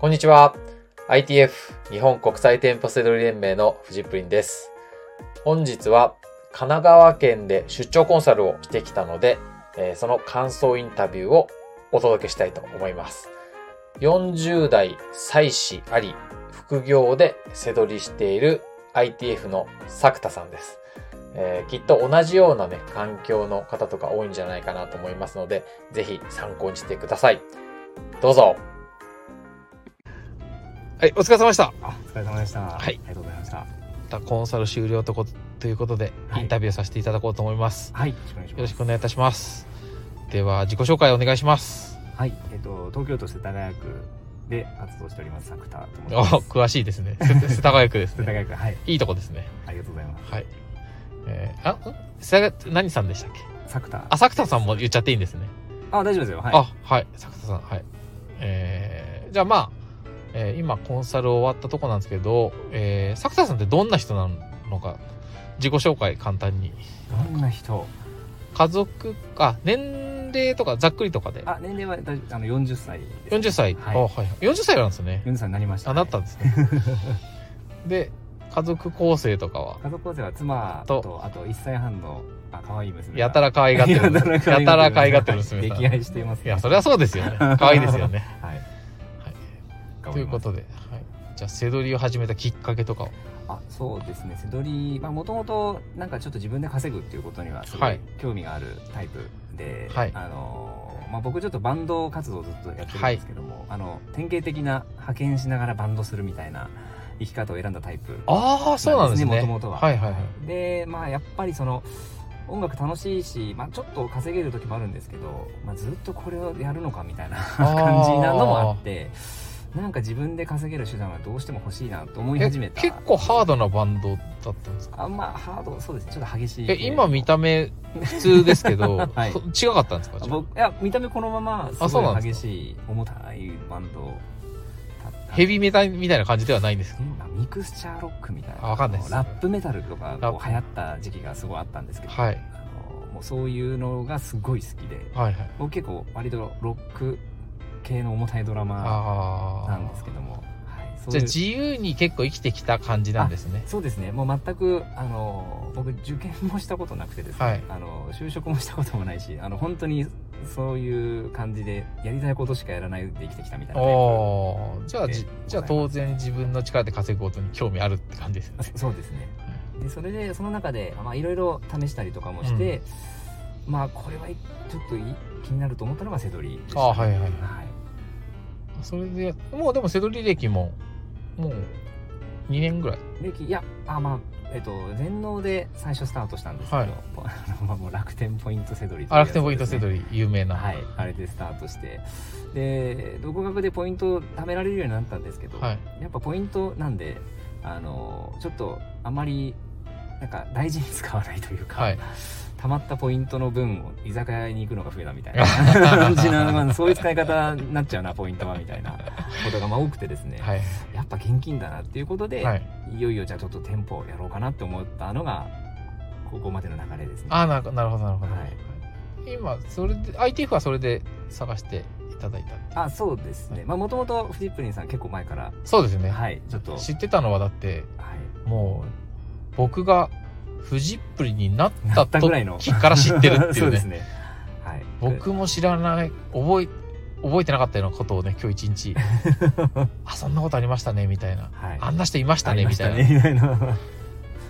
こんにちは。ITF 日本国際店舗セドリ連盟のフジプリンです。本日は神奈川県で出張コンサルをしてきたので、えその感想インタビューをお届けしたいと思います。40代妻子あり、副業でセドリしている ITF の作田さんです。えーきっと同じようなね、環境の方とか多いんじゃないかなと思いますので、ぜひ参考にしてください。どうぞ。はい、お疲れ様でした。あ、お疲れ様でした。はいありがとうございました。またコンサル終了とこということで、はいインタビューさせていただこうと思います。はい、よろしくお願いします。よろしくお願いいたします。では、自己紹介お願いします。はい、えっと、東京都世田谷区で活動しております、作田と申しお、ます。詳しいですね。せ 世田谷区ですね。世田谷区、はい、いいとこですね。ありがとうございます。はい。えー、あ、ん世田谷、何さんでしたっけ？作田。あ、作田さんも言っちゃっていいんですね。あ、大丈夫ですよ。はい。あ、はい。作田さん、はい。えー、じゃあまあ、えー今コンサル終わったとこなんですけど、えー、作田さんってどんな人なのか、自己紹介簡単に。どんな人？家族か、年齢とかざっくりとかで。あ、年齢は大丈夫あの40歳です。40歳、はいあはい。40歳なんですね。40歳になりました、あ、なったんですね。で、家族構成とかは、家族構成は妻とと、あと1歳半の、あ、可愛い娘が。やたら可愛がってる。やたら可愛がってる娘。溺愛しています、いや、それはそうですよね。可愛いですよね。はい。はい。ますということで、はい。じゃあ、セドリを始めたきっかけとかを。あそうですね背取りまあもともとなんかちょっと自分で稼ぐっていうことにはすごはいい興味があるタイプで、はいあのまあ、僕ちょっとバンド活動をずっとやってるんですけども、あの典型的な派遣しながらバンドするみたいな生き方を選んだタイプああ、そうなんですね。もともとははいはいはい。でまあやっぱりその音楽楽しいし、まあ、ちょっと稼げる時もあるんですけど、まあ、ずっとこれをやるのかみたいな感じなのもあってなんか自分で稼げる手段はどうしても欲しいなと思いえ始めた。結構ハードなバンドだったんですか？あまあハードそうです。ねちょっと激しい。え、今見た目 普通ですけど、はい。そ違かったんですか？僕いや見た目このままあすごい激しい重たいバンドヘビーメタみたいな感じではないんですか？まあミクスチャーロックみたいなあわかんないです。ラップメタルとかこう流行った時期がすごいあったんですけど、はい。あのもうそういうのがすごい好きではいはい。僕結構割とロック系の重たいドラマああ。なんですけども、じゃあ自由に結構生きてきた感じなんですね。そうですね。もう全くあの僕受験もしたことなくてですね、はい。あの就職もしたこともないしあの本当にそういう感じでやりたいことしかやらないで生きてきたみたいなじゃあじゃあ当然自分の力で稼ぐことに興味あるって感じですね。そうですね。でそれでその中でまあいろいろ試したりとかもして、まあこれはちょっとい気になると思ったのがセドリでした、あはいはいはい。はいそれで、もうでもセドリ歴も、もう2年ぐらい。できいやあまあえっと全農で最初スタートしたんですけど、はい もう楽天ポイントセドリというあ、楽天ポイントセドリ、有名な。はい、あれでスタートしてで独学でポイントを貯められるようになったんですけど、はい。やっぱポイントなんであのちょっとあまりなんか大事に使わないというか、はい貯まったポイントの分を居酒屋に行くのが増えたみたいな感じな、まあ、そういう使い方になっちゃうなポイントはみたいなことがまあ多くてですね、はい。やっぱ現金だなっていうことで、はい。い、よいよじゃあちょっと店舗やろうかなって思ったのがここまでの流れですね。あなるなるほど、なるほど。はい今、それで、ITF はそれで探していただいた。あそうですねまあもともとフジップリンさん結構前からそうですね。はいちょっと知ってたのはだって、はいもう、僕がフジップリになっなた時から知ってるってい そううねね。はい。僕も知らない、覚え、覚えてなかったようなことをね、今日一日、あ、そんなことありましたね、みたいな。はい。あんな人いましたね、みいな。したたねみたいな。は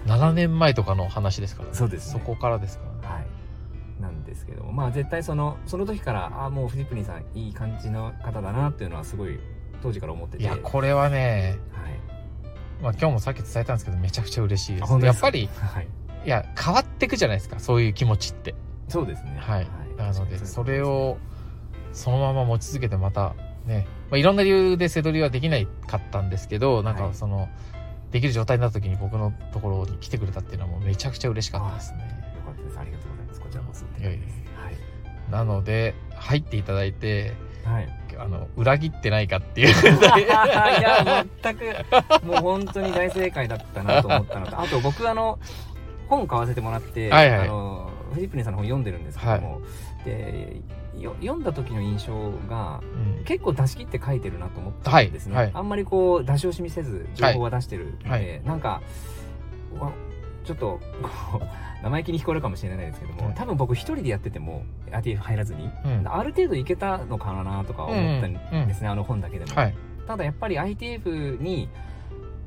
7年前とかの話ですからね。そうですね。そこからですからね。い。なんですけども。まあ絶対そのその時からあもうフジップリンさんいい感じの方だなっていうのはすごい当時から思ってて。いや、これはね、はい。まあ今日もさっき伝えたんですけど、めちゃくちゃ嬉しいです。やっぱり、はいいや、変わってくじゃないですか、そういう気持ちって。そうですね。はい。なので、それを、そのまま持ち続けてまた、ね、まあ、いろんな理由で背取りはできないかったんですけど、なんはい。かその、できる状態になった時に僕のところに来てくれたっていうのはもうめちゃくちゃ嬉しかったですね。よかったです。ありがとうございます。こちらこそいやいや。はい。なので、入っていただいて、はい。あの、裏切ってないかっていう。いや全くもう本当に大正解だったなと思ったのとあと僕あの本買わせてもらって、はいはい。あのフジップリンさんの本読んでるんですけども、でよ読んだ時の印象がうん。結構出し切って書いてるなと思ったんですね、はい。はい。あんまりこう出し惜しみせず情報は出してるので、はい。なんかわちょっとこう 生意気に聞こえるかもしれないですけども、はい多分僕一人でやってても RTF 入らずに、うん。ある程度いけたのかなとか思ったんですね、あの本だけでも、はい。ただやっぱり ITF に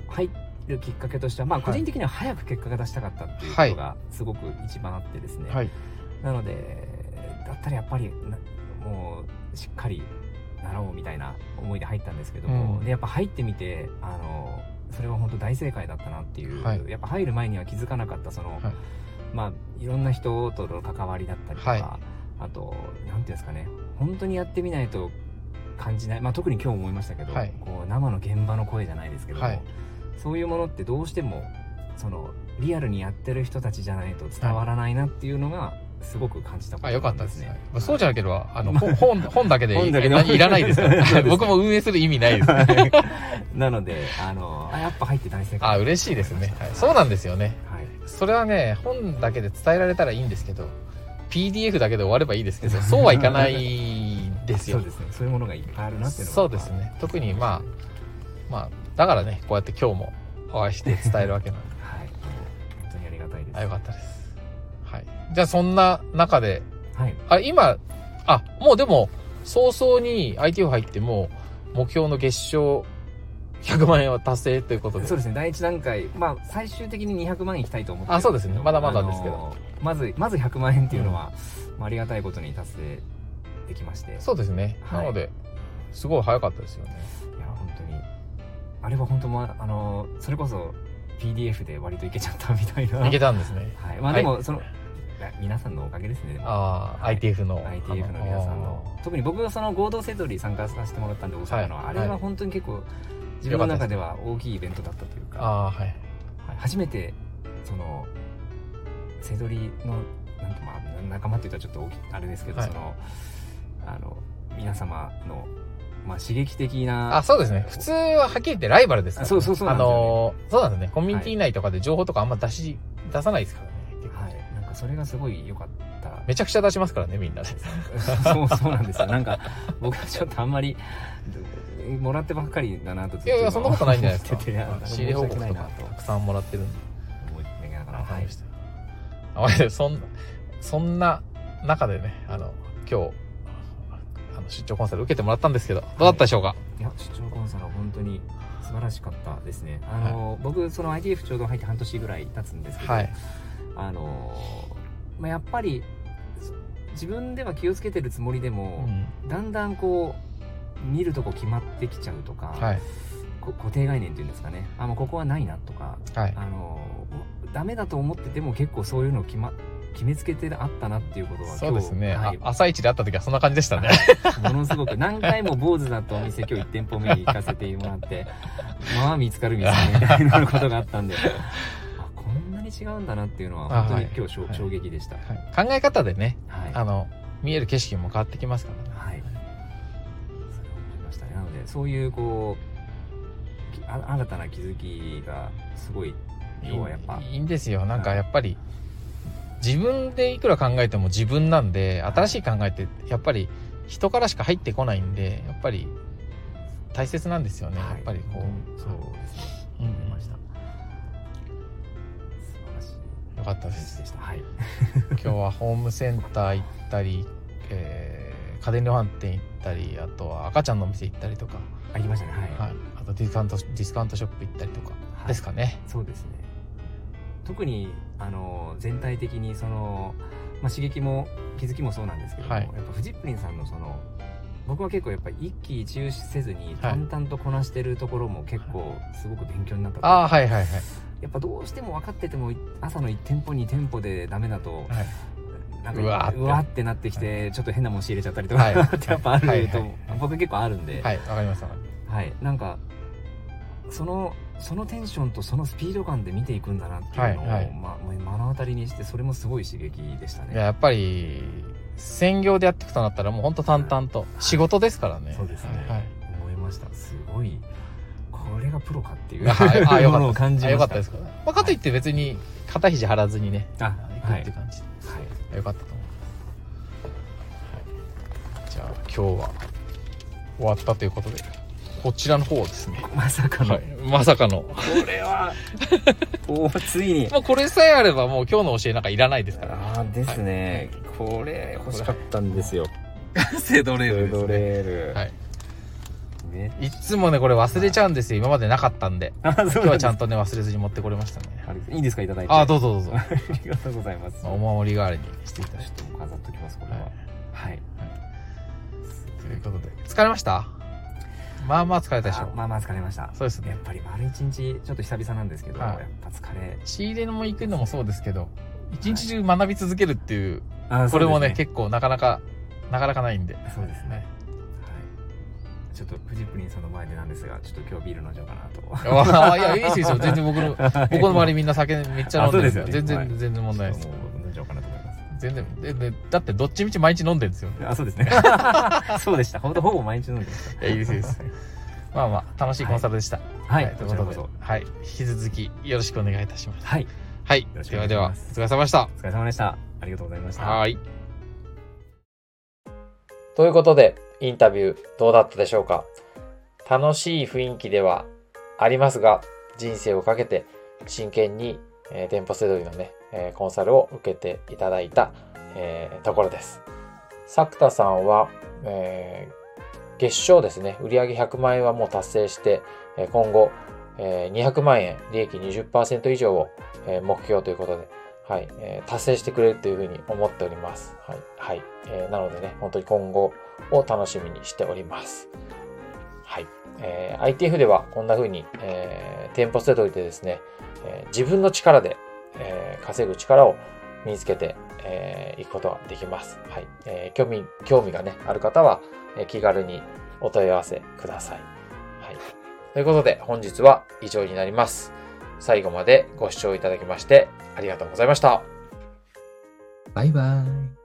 入るきっかけとしてはまあ個人的には早く結果が出したかったっていうことがすごく一番あってですね、はい。なのでだったらやっぱりなもうしっかり習おうみたいな思いで入ったんですけども、うん。でやっぱ入ってみてあのそれは本当大正解だったなっていう、はい。やっぱ入る前には気づかなかったその、はい。まあいろんな人との関わりだったりとか、はい。あとなんていうんですかね。本当にやってみないと感じない、まあ、特に今日思いましたけど、はい。こう生の現場の声じゃないですけども、はいそういうものってどうしてもそのリアルにやってる人たちじゃないと伝わらないなっていうのがすごかったことあ、よかったですねね。。まあそうじゃなければ、あの、本、本本だけでいらないですから。僕も運営する意味ないです。なのであのあやっぱ入って大正解あ、嬉しいですね。はいそうなんですよね。はいそれはね、本だけで伝えられたらいいんですけど、PDF だけで終わればいいですけど、そうはいかないですよそう。ですねそういうものがいっぱいあるなっていうのがそうですね。特にまあ、まあ、だからね、こうやって今日もお会いして伝えるわけなんで。はい本当にありがたいですあ、よかったです。はい。じゃあそんな中で、はいあ、今、あ、もうでも、早々に ITF 入っても、目標の月賞100万円は達成ということで。そうですね第一段階まあ最終的に200万円いきたいと思ってあそうですねまだまだですけどまずまず100万円っていうのは、まあ、ありがたいことに達成できましてそうですね。はいなので、すごい早かったですよね。あれは本当まあのそれこそ PDF で割といけちゃったみたいな。いけたんですね。はい、まあでもその、いや皆さんのおかげですね。ああ、はい ITF の。ITF の皆さんの。特に僕がその合同セドリ参加させてもらったんで大阪の、はい。あれは本当に結構自分の中では大きいイベントだったというか、ああ、はい。はい。初めてそのセドリのなんとまあ仲間って言ったらちょっと大きいあれですけど、はい。そのあの皆様の、まあ、刺激的なあ、そうですね。普通ははっきり言ってライバルですから、あそうそうそうなあのーそうなんですね。コミュニティ内とかで情報とかあんま出し、出さないですからね。はいなんかそれがすごい良かっためちゃくちゃ出しますからね、みんなで。そうそうなんですよなんか僕はちょっとあんまりもらってばっかりだなといやいや、そんなことないんじゃないですか。仕入れ報告とかたくさんもらってるんで。思いながらはいわかりました。あ、まあそん、そんな中でね、あの、今日、あの、出張コンサル受けてもらったんですけど、どうだったでしょうか、いや出張コンサルは本当に素晴らしかったですねあの、僕その ITF ちょうど入って半年ぐらい経つんですけど、はい。あの、まあ、やっぱり自分では気をつけてるつもりでうも、ん。だんだんこう見るとこ決まってきちゃうとか、はい。こ固定概念っていうんですかねあもうここはないなとかはい。あのダメだと思ってても結構そういうの決,、ま、決めつけてあったなっていうことはそうですね。はい。あ朝一で会った時はそんな感じでしたね。ものすごく何回も坊主だったお店今日1店舗目に行かせてもらって まあ見つかる見つかるみたいなことがあったんで。あこんなに違うんだなっていうのは本当に今日はい。衝撃でした。はい。考え方でね、はい。あの、見える景色も変わってきますからね。はい。それを思いましたね。なのでそういうこう新たな気づきがすごい今日はやっぱ。いいいいんですよ。なんかやっぱり、自分でいくら考えても自分なんで、新しい考えって、やっぱり人からしか入ってこないんで、やっぱり大切なんですよね。はい。やっぱりこう。そうですね。うん。ました。素晴らしい。よかったで。ですはい。今日はホームセンター行ったり、えー家電量販店行ったり、あとは赤ちゃんのお店行ったりとか、ありましたね。はい、はい。あとディスカウント、ディスカウントショップ行ったりとかはい。ですかね。そうですね特にあの全体的にその、まあ、刺激も気づきもそうなんですけども、はい。やっぱフジップリンさんのその僕は結構やっぱり一喜一憂せずにはい。淡々とこなしてるところも結構すごく勉強になったと。ああ、はいはいはい。やっぱどうしても分かってても朝の1店舗2店舗でダメだとはい。なんかうわーって。うわーってなってきて、ちょっと変なもん仕入れちゃったりとか、はい。ってやっぱあると、はい。はい。はい。僕結構あるんで、はい、わかります。はい、なんかそのそのテンションとそのスピード感で見ていくんだなっていうのを、はいはいま目の当たりにしてそれもすごい刺激でしたす。いや、ね。やっぱり、専業でやっていくとなったらもう本当淡々と、仕事ですからね。そうですね、はい。思いましたすごいこれがプロかっていうああ、よかったです。よかったですか？まあ、かといって別に肩肘張らずにね、あ行くはいって感じで。はいよかったと思ゃあ今日は終わったということでこちらの方ですね。まさかの、はい。まさかの。これは おーついに。もうこれさえあればもう今日の教えなんかいらないですから。ああですね、これ欲しかったんですよ。セドレールですドねレール、はい。ねいつもねこれ忘れちゃうんですよ。今までなかったんで。あそう今日はちゃんととね忘れずに持ってこれましたね。いいんですかいただいて。あどうぞどうぞ。ありがとうございます。お守り代わりにしていただいて。ちょっと飾っときますこれは。はい。はい、ということで。疲れました？まあまあ疲れたでしょ。あまあまあ疲れました。そうですね。やっぱり丸一日ちょっと久々なんですけど、はい。やっぱ疲れ。仕入れも行くのもそうですけど一日中学び続けるっていうあこれもね。そうです結構なかなかなかなかないんで。そうですね。ね。はい。ちょっとフジプリンさんの前でなんですがちょっと今日ビール飲んじゃおうかなと。ああいやいいですよ。全然僕の僕の周りみんな酒めっちゃ飲んでるんで。すよ全然、はい。全然問題ないです。飲んじゃおうかなと思います全然ででだってどっちみち毎日飲んでるんですよ。あそうですね。そうでした。本当ほぼ毎日飲んでました。いやいいですいいです。まあまあ楽しいコンサルでした。はい、ということで。はい。引き続きよろしくお願いいたします。そはい。はい。ではではお疲れ様でした。お疲れ様でした。ありがとうございました。はい。ということでインタビューどうだったでしょうか？楽しい雰囲気ではありますが人生をかけて真剣に、えー店舗セドリのね、えーコンサルを受けていただいた、えーところです作田さんは、えー月賞ですね売上100万円はもう達成して、今後、えー200万円利益20%以上を、えー目標ということではい、えー達成してくれるというふうに思っております。はい。はい。えーなのでね、本当に今後を楽しみにしております。はい。えー ITF ではこんな風に、えー店舗セドリでですね、えー自分の力で、えー稼ぐ力を身につけてい、えーくことができます。はい。えー興味、興味がね、ある方は、え気軽にお問い合わせください。はい。ということで、本日は以上になります。最後までご視聴いただきましてありがとうございました。バイバイ。